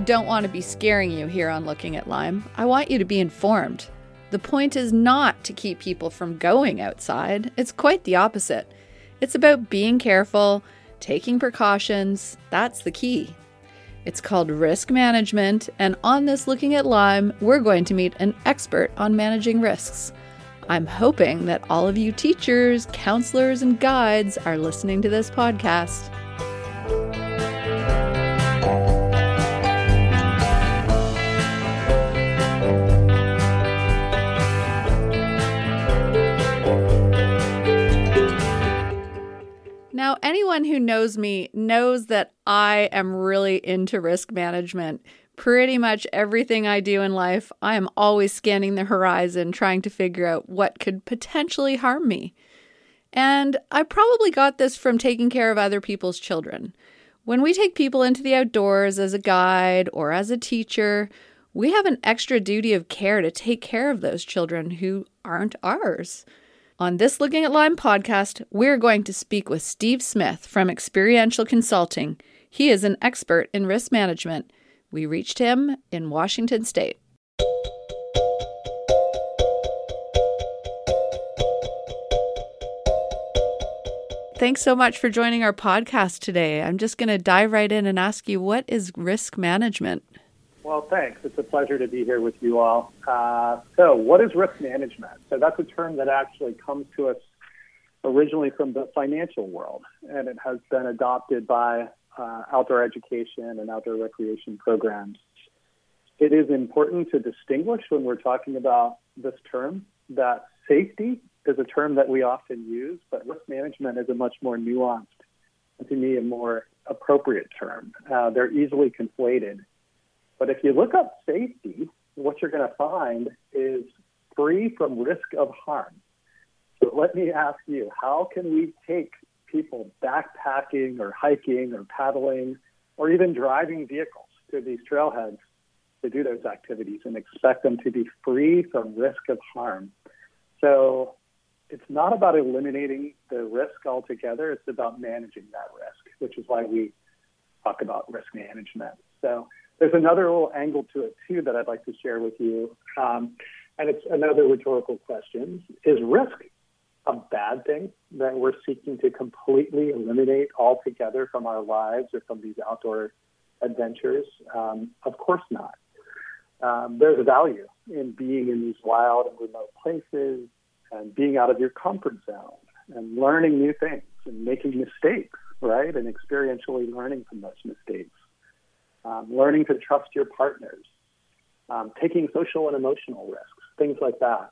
don't want to be scaring you here on Looking at Lyme. I want you to be informed. The point is not to keep people from going outside, it's quite the opposite. It's about being careful, taking precautions. That's the key. It's called risk management, and on this Looking at Lyme, we're going to meet an expert on managing risks. I'm hoping that all of you teachers, counselors, and guides are listening to this podcast. Anyone who knows me knows that I am really into risk management. Pretty much everything I do in life, I am always scanning the horizon, trying to figure out what could potentially harm me. And I probably got this from taking care of other people's children. When we take people into the outdoors as a guide or as a teacher, we have an extra duty of care to take care of those children who aren't ours. On this Looking at Lyme podcast, we're going to speak with Steve Smith from Experiential Consulting. He is an expert in risk management. We reached him in Washington State. Thanks so much for joining our podcast today. I'm just going to dive right in and ask you what is risk management? Well, thanks. It's a pleasure to be here with you all. Uh, so, what is risk management? So, that's a term that actually comes to us originally from the financial world, and it has been adopted by uh, outdoor education and outdoor recreation programs. It is important to distinguish when we're talking about this term that safety is a term that we often use, but risk management is a much more nuanced, and to me, a more appropriate term. Uh, they're easily conflated. But if you look up safety, what you're going to find is free from risk of harm. So let me ask you, how can we take people backpacking or hiking or paddling or even driving vehicles to these trailheads to do those activities and expect them to be free from risk of harm? So it's not about eliminating the risk altogether, it's about managing that risk, which is why we talk about risk management. So there's another little angle to it too that I'd like to share with you, um, and it's another rhetorical question: Is risk a bad thing that we're seeking to completely eliminate altogether from our lives or from these outdoor adventures? Um, of course not. Um, there's value in being in these wild and remote places and being out of your comfort zone and learning new things and making mistakes, right? And experientially learning from those mistakes um, learning to trust your partners, um, taking social and emotional risks, things like that.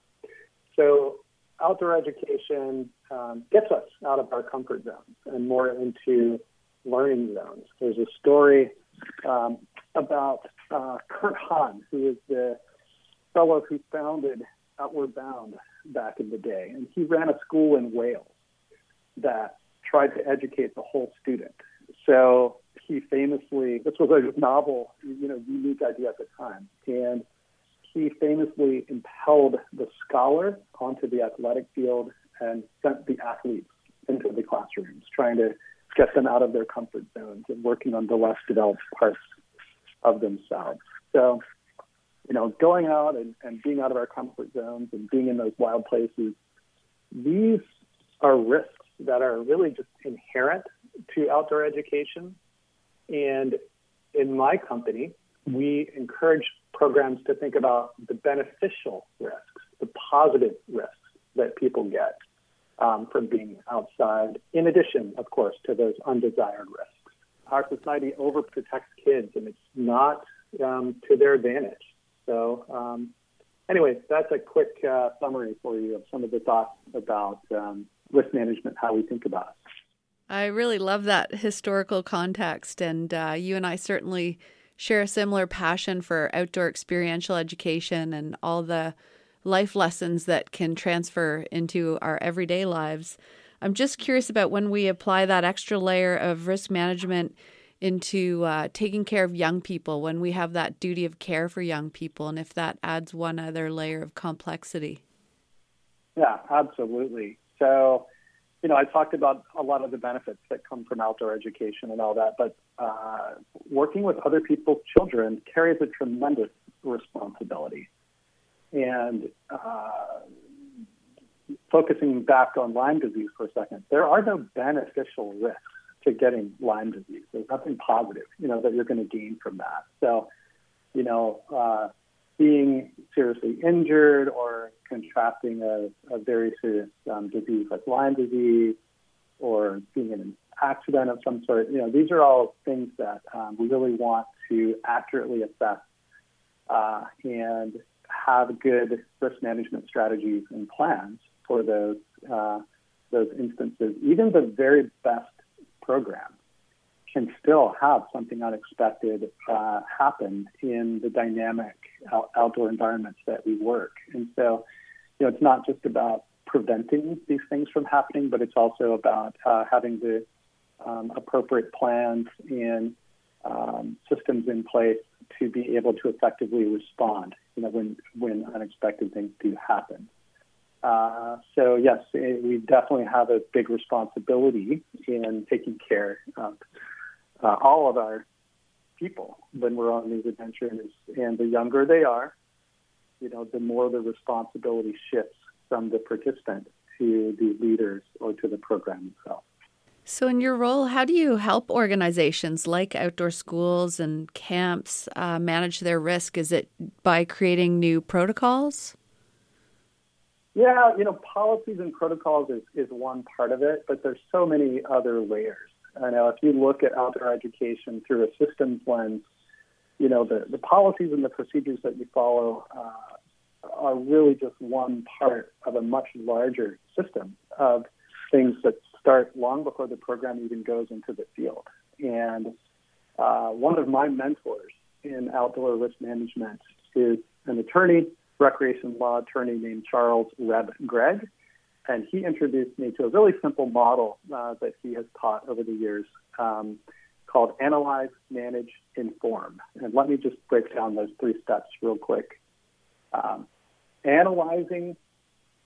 So, outdoor education um, gets us out of our comfort zones and more into learning zones. There's a story um, about uh, Kurt Hahn, who is the fellow who founded Outward Bound back in the day, and he ran a school in Wales that tried to educate the whole student. So he famously, this was a novel, you know, unique idea at the time. And he famously impelled the scholar onto the athletic field and sent the athletes into the classrooms, trying to get them out of their comfort zones and working on the less developed parts of themselves. So, you know, going out and, and being out of our comfort zones and being in those wild places, these are risks that are really just inherent to outdoor education and in my company, we encourage programs to think about the beneficial risks, the positive risks that people get um, from being outside, in addition, of course, to those undesired risks. Our society overprotects kids, and it's not um, to their advantage. So, um, anyway, that's a quick uh, summary for you of some of the thoughts about um, risk management, how we think about it. I really love that historical context, and uh, you and I certainly share a similar passion for outdoor experiential education and all the life lessons that can transfer into our everyday lives. I'm just curious about when we apply that extra layer of risk management into uh, taking care of young people, when we have that duty of care for young people, and if that adds one other layer of complexity. Yeah, absolutely. So, you know, I talked about a lot of the benefits that come from outdoor education and all that, but uh, working with other people's children carries a tremendous responsibility. And uh, focusing back on Lyme disease for a second, there are no beneficial risks to getting Lyme disease. There's nothing positive, you know, that you're going to gain from that. So, you know, uh, being seriously injured or contracting a, a very serious um, disease like Lyme disease or being in an accident of some sort, you know, these are all things that um, we really want to accurately assess uh, and have good risk management strategies and plans for those uh, those instances. Even the very best program can still have something unexpected uh, happen in the dynamic out- outdoor environments that we work. And so, you know, it's not just about preventing these things from happening, but it's also about uh, having the um, appropriate plans and um, systems in place to be able to effectively respond, you know, when when unexpected things do happen. Uh, so yes, it, we definitely have a big responsibility in taking care of uh, all of our people when we're on these adventures. And the younger they are, you know, the more the responsibility shifts from the participant to the leaders or to the program itself. So, in your role, how do you help organizations like outdoor schools and camps uh, manage their risk? Is it by creating new protocols? Yeah, you know, policies and protocols is, is one part of it, but there's so many other layers. I know if you look at outdoor education through a systems lens, you know, the, the policies and the procedures that you follow uh, are really just one part of a much larger system of things that start long before the program even goes into the field. And uh, one of my mentors in outdoor risk management is an attorney, recreation law attorney named Charles Reb Gregg and he introduced me to a really simple model uh, that he has taught over the years um, called Analyze, Manage, Inform. And let me just break down those three steps real quick. Um, analyzing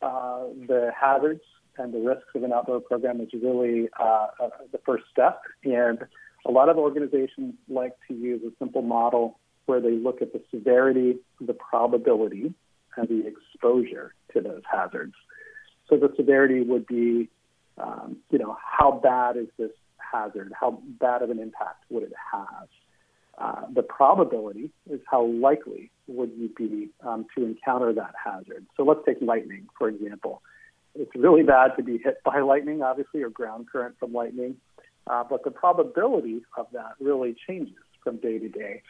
uh, the hazards and the risks of an outdoor program is really uh, uh, the first step. And a lot of organizations like to use a simple model where they look at the severity, the probability, and the exposure to those hazards. So the severity would be, um, you know, how bad is this hazard? How bad of an impact would it have? Uh, the probability is how likely would you be um, to encounter that hazard. So let's take lightning, for example. It's really bad to be hit by lightning, obviously, or ground current from lightning, uh, but the probability of that really changes from day to day,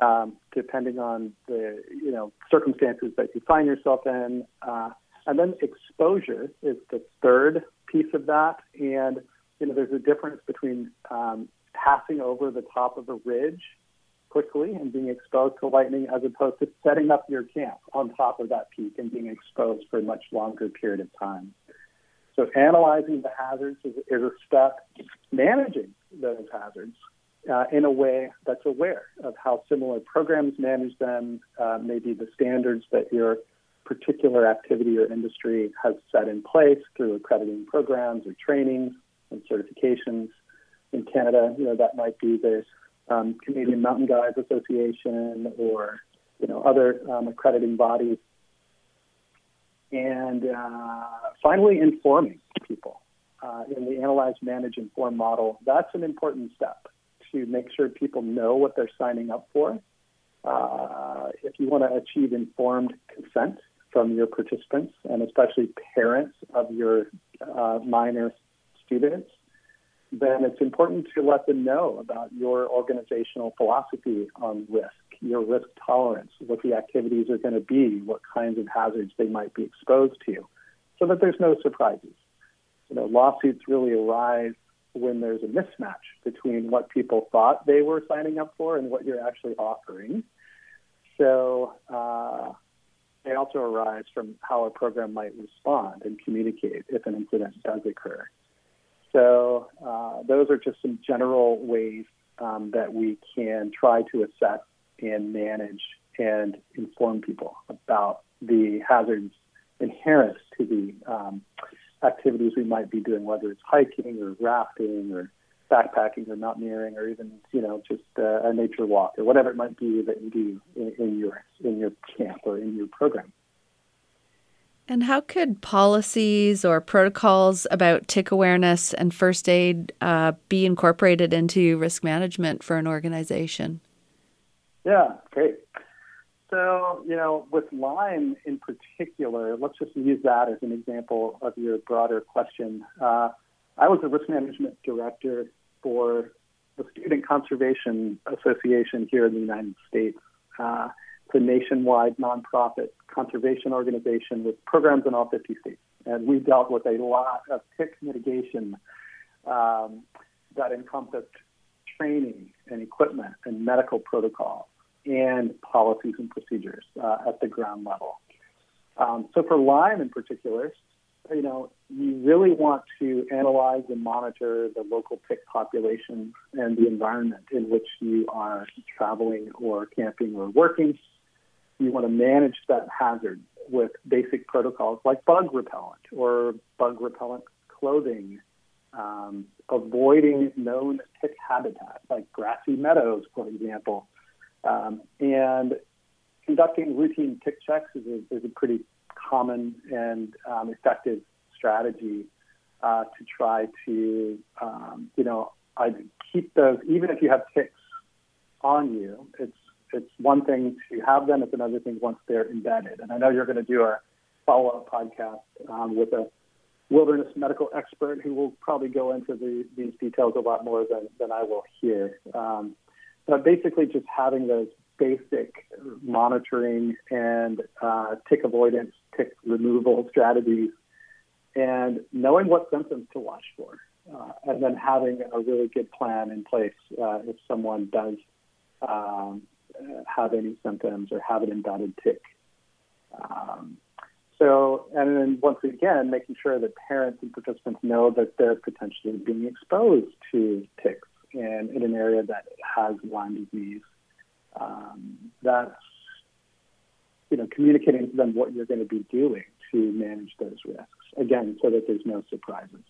um, depending on the you know circumstances that you find yourself in. Uh, and then exposure is the third piece of that. And, you know, there's a difference between um, passing over the top of a ridge quickly and being exposed to lightning as opposed to setting up your camp on top of that peak and being exposed for a much longer period of time. So analyzing the hazards is, is a step. Managing those hazards uh, in a way that's aware of how similar programs manage them, uh, maybe the standards that you're particular activity or industry has set in place through accrediting programs or trainings and certifications. In Canada, you know, that might be the um, Canadian Mountain Guides Association or, you know, other um, accrediting bodies. And uh, finally, informing people. Uh, in the Analyze, Manage, Inform model, that's an important step to make sure people know what they're signing up for. Uh, if you want to achieve informed consent, from your participants and especially parents of your uh, minor students, then it's important to let them know about your organizational philosophy on risk, your risk tolerance, what the activities are going to be, what kinds of hazards they might be exposed to, so that there's no surprises. You know, lawsuits really arise when there's a mismatch between what people thought they were signing up for and what you're actually offering. So, uh, they also arise from how a program might respond and communicate if an incident does occur. So uh, those are just some general ways um, that we can try to assess and manage and inform people about the hazards inherent to the um, activities we might be doing, whether it's hiking or rafting or backpacking or mountaineering or even you know just uh, a nature walk or whatever it might be that you do in, in your in your camp or in your program. And how could policies or protocols about tick awareness and first aid uh, be incorporated into risk management for an organization? Yeah, great. So, you know, with Lyme in particular, let's just use that as an example of your broader question. Uh, I was a risk management director for the Student Conservation Association here in the United States. Uh, a nationwide nonprofit conservation organization with programs in all 50 states. And we dealt with a lot of tick mitigation um, that encompassed training and equipment and medical protocols and policies and procedures uh, at the ground level. Um, so for Lyme in particular, you know, you really want to analyze and monitor the local tick population and the environment in which you are traveling or camping or working. You want to manage that hazard with basic protocols like bug repellent or bug repellent clothing, um, avoiding known tick habitat like grassy meadows, for example, um, and conducting routine tick checks is a, is a pretty common and um, effective strategy uh, to try to, um, you know, I keep those, even if you have ticks on you, it's, it's one thing to have them, it's another thing once they're embedded. And I know you're going to do a follow up podcast um, with a wilderness medical expert who will probably go into the, these details a lot more than, than I will here. Um, but basically, just having those basic monitoring and uh, tick avoidance, tick removal strategies, and knowing what symptoms to watch for, uh, and then having a really good plan in place uh, if someone does um, have any symptoms or have an embedded tick. Um, so, and then once again, making sure that parents and participants know that they're potentially being exposed to ticks and in an area that has Lyme disease. Um, that's you know communicating to them what you're going to be doing to manage those risks. Again, so that there's no surprises.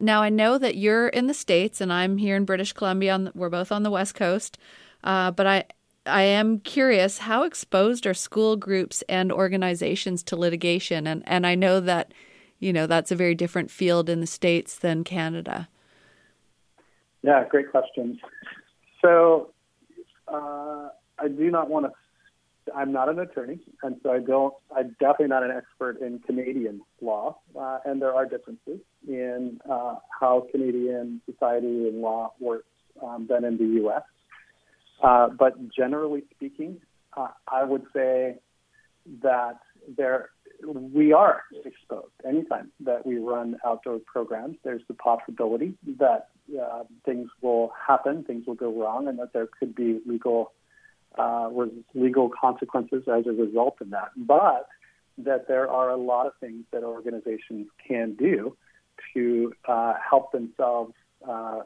Now I know that you're in the states and I'm here in British Columbia. The, we're both on the west coast, uh, but I I am curious how exposed are school groups and organizations to litigation, and and I know that you know that's a very different field in the states than Canada. Yeah, great question. So uh, I do not want to. I'm not an attorney, and so I don't. I'm definitely not an expert in Canadian law, uh, and there are differences in uh, how Canadian society and law works um, than in the U.S. Uh, but generally speaking, uh, I would say that there we are exposed anytime that we run outdoor programs. There's the possibility that uh, things will happen, things will go wrong, and that there could be legal uh, legal consequences as a result of that. But that there are a lot of things that organizations can do to uh, help themselves uh,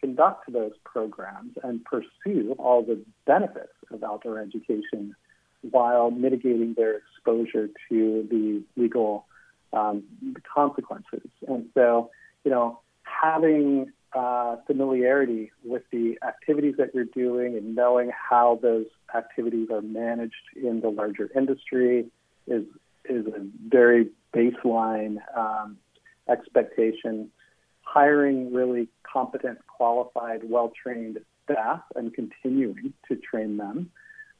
conduct those programs and pursue all the benefits of outdoor education while mitigating their exposure to the legal um, consequences. And so, you know, having uh, familiarity with the activities that you're doing and knowing how those activities are managed in the larger industry is is a very baseline um, expectation. Hiring really competent, qualified, well-trained staff and continuing to train them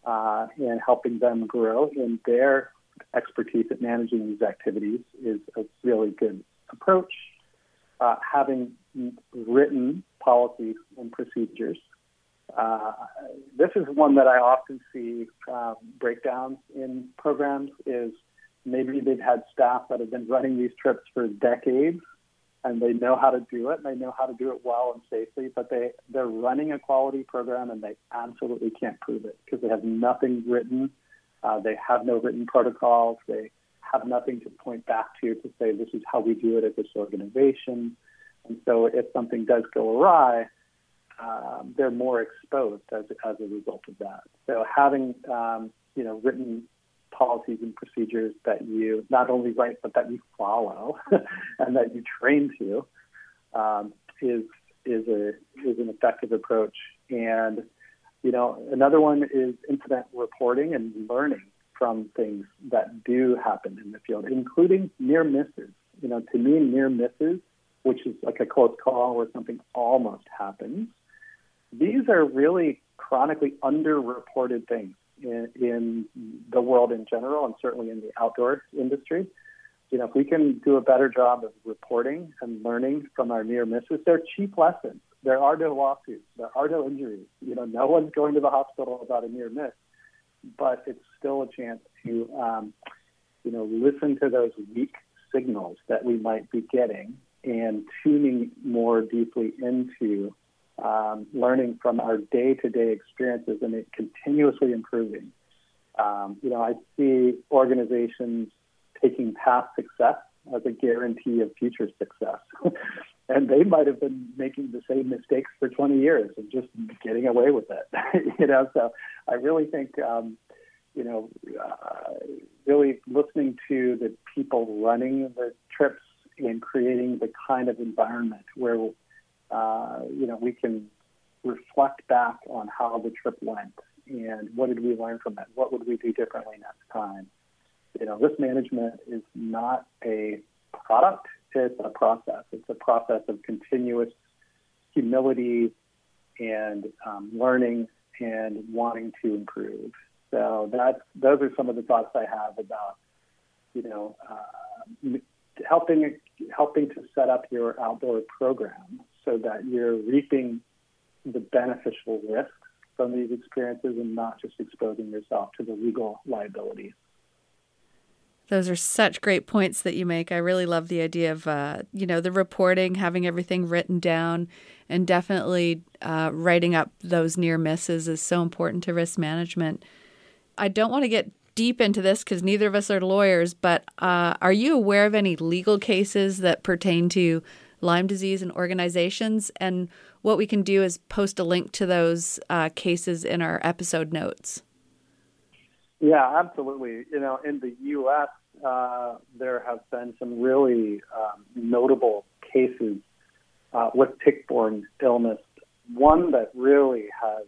uh, and helping them grow in their expertise at managing these activities is a really good approach. Uh, having written policies and procedures. Uh, this is one that I often see um, breakdowns in programs is maybe they've had staff that have been running these trips for decades and they know how to do it and they know how to do it well and safely, but they, they're running a quality program and they absolutely can't prove it because they have nothing written. Uh, they have no written protocols. They have nothing to point back to to say this is how we do it at this organization. And so if something does go awry, um, they're more exposed as, as a result of that. So having um, you know written policies and procedures that you not only write but that you follow and that you train to um, is is a is an effective approach. And you know, another one is incident reporting and learning from things that do happen in the field, including near misses. You know, to me, near misses, which is like a close call where something almost happens, these are really chronically underreported things in, in the world in general and certainly in the outdoor industry. You know, if we can do a better job of reporting and learning from our near misses, they're cheap lessons. There are no lawsuits. There are no injuries. You know, no one's going to the hospital about a near miss, but it's still a chance to, um, you know, listen to those weak signals that we might be getting and tuning more deeply into um, learning from our day-to-day experiences and it continuously improving. Um, you know, I see organizations taking past success as a guarantee of future success. and they might have been making the same mistakes for 20 years and just getting away with it. you know, so I really think, um, you know, uh, really listening to the people running the trips and creating the kind of environment where, uh, you know, we can reflect back on how the trip went and what did we learn from it? What would we do differently next time? You know, risk management is not a product, it's a process. It's a process of continuous humility and um, learning and wanting to improve. So that's those are some of the thoughts I have about you know uh, helping helping to set up your outdoor program so that you're reaping the beneficial risks from these experiences and not just exposing yourself to the legal liabilities. Those are such great points that you make. I really love the idea of, uh, you know, the reporting, having everything written down, and definitely uh, writing up those near misses is so important to risk management. I don't want to get deep into this because neither of us are lawyers, but uh, are you aware of any legal cases that pertain to Lyme disease and organizations? And what we can do is post a link to those uh, cases in our episode notes. Yeah, absolutely. You know, in the U.S., uh, there have been some really um, notable cases uh, with tick-borne illness. One that really has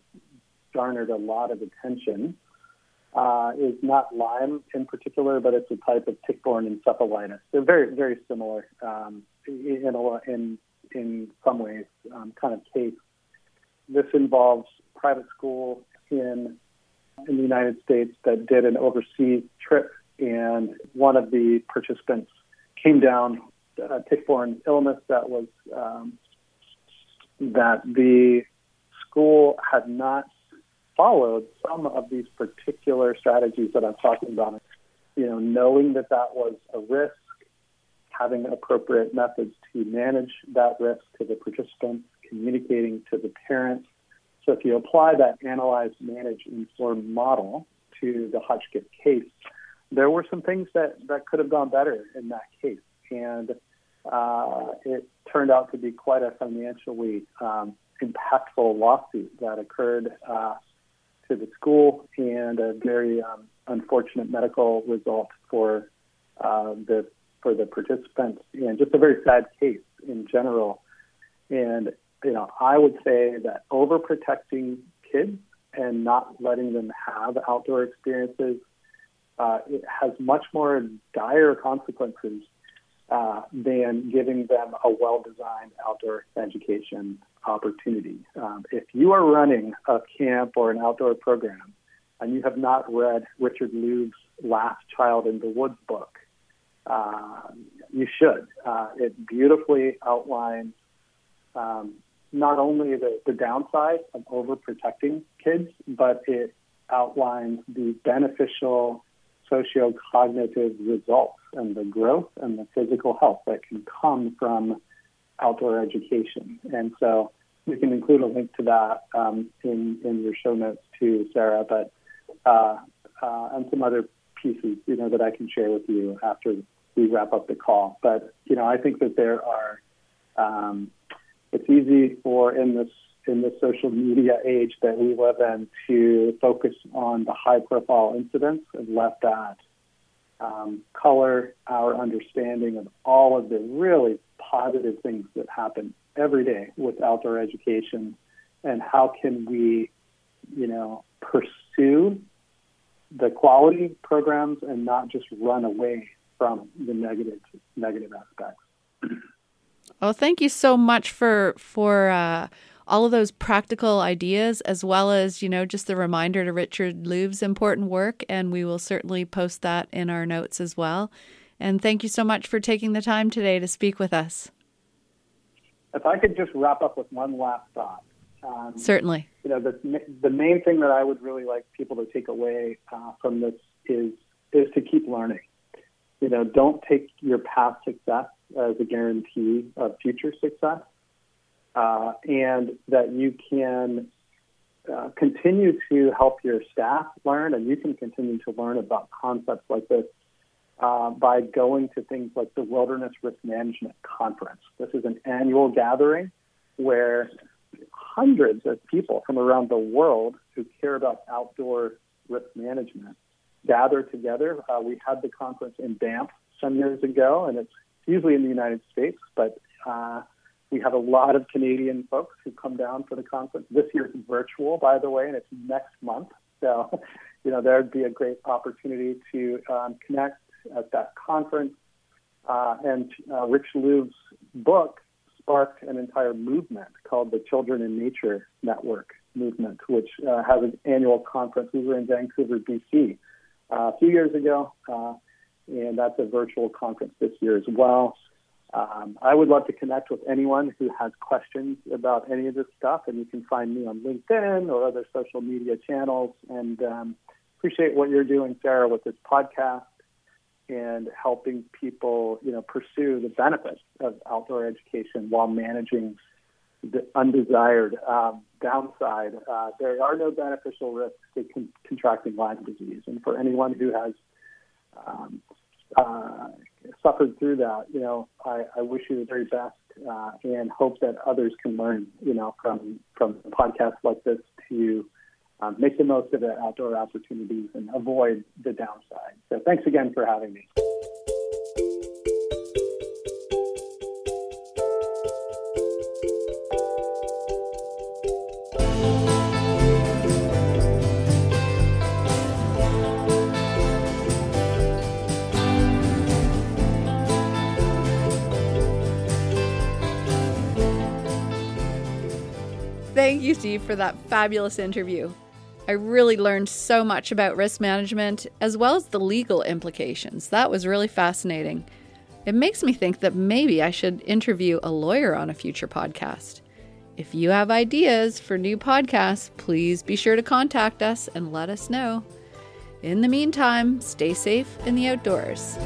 garnered a lot of attention uh, is not Lyme in particular, but it's a type of tick-borne encephalitis. They're very, very similar um, in, a, in in some ways, um, kind of case. This involves private school in in the United States that did an overseas trip, and one of the participants came down a uh, tick-borne illness that was um, that the school had not followed some of these particular strategies that I'm talking about. You know, knowing that that was a risk, having appropriate methods to manage that risk to the participants, communicating to the parents, so if you apply that analyze, manage, inform model to the Hotchkiss case, there were some things that, that could have gone better in that case. And uh, it turned out to be quite a financially um, impactful lawsuit that occurred uh, to the school and a very um, unfortunate medical result for uh, the for the participants and just a very sad case in general. And you know, I would say that overprotecting kids and not letting them have outdoor experiences uh, it has much more dire consequences uh, than giving them a well-designed outdoor education opportunity. Um, if you are running a camp or an outdoor program and you have not read Richard Louv's Last Child in the Woods book, uh, you should. Uh, it beautifully outlines um, not only the, the downside of overprotecting kids, but it outlines the beneficial socio-cognitive results and the growth and the physical health that can come from outdoor education. And so we can include a link to that um, in, in your show notes too, Sarah, but uh, uh, and some other pieces, you know, that I can share with you after we wrap up the call. But, you know, I think that there are um, it's easy for in this in the social media age that we live in to focus on the high profile incidents and let that um, color our understanding of all of the really positive things that happen every day with outdoor education and how can we, you know, pursue the quality programs and not just run away from the negative negative aspects. Oh, thank you so much for for uh, all of those practical ideas, as well as you know just the reminder to Richard Louv's important work, and we will certainly post that in our notes as well. And thank you so much for taking the time today to speak with us. If I could just wrap up with one last thought. Um, Certainly. You know, the, the main thing that I would really like people to take away uh, from this is is to keep learning. You know, don't take your past success as a guarantee of future success, uh, and that you can uh, continue to help your staff learn, and you can continue to learn about concepts like this uh, by going to things like the Wilderness Risk Management Conference. This is an annual gathering where hundreds of people from around the world who care about outdoor risk management gather together. Uh, we had the conference in Banff some years ago, and it's usually in the United States, but uh, we have a lot of Canadian folks who come down for the conference. This year it's virtual, by the way, and it's next month. So, you know, there'd be a great opportunity to um, connect at that conference. Uh, and uh, Rich Louv's book sparked an entire movement called the Children in Nature Network movement, which uh, has an annual conference. We were in Vancouver, BC, uh, a few years ago, uh, and that's a virtual conference this year as well. Um, I would love to connect with anyone who has questions about any of this stuff, and you can find me on LinkedIn or other social media channels. And um, appreciate what you're doing, Sarah, with this podcast and helping people, you know, pursue the benefits of outdoor education while managing the undesired um, downside. Uh, there are no beneficial risks to con- contracting Lyme disease, and for anyone who has um, uh, suffered through that, you know, I, I wish you the very best uh, and hope that others can learn, you know, from from podcasts like this to um, make the most of the outdoor opportunities and avoid the downside. So thanks again for having me. Thank you, Steve, for that fabulous interview. I really learned so much about risk management as well as the legal implications. That was really fascinating. It makes me think that maybe I should interview a lawyer on a future podcast. If you have ideas for new podcasts, please be sure to contact us and let us know. In the meantime, stay safe in the outdoors.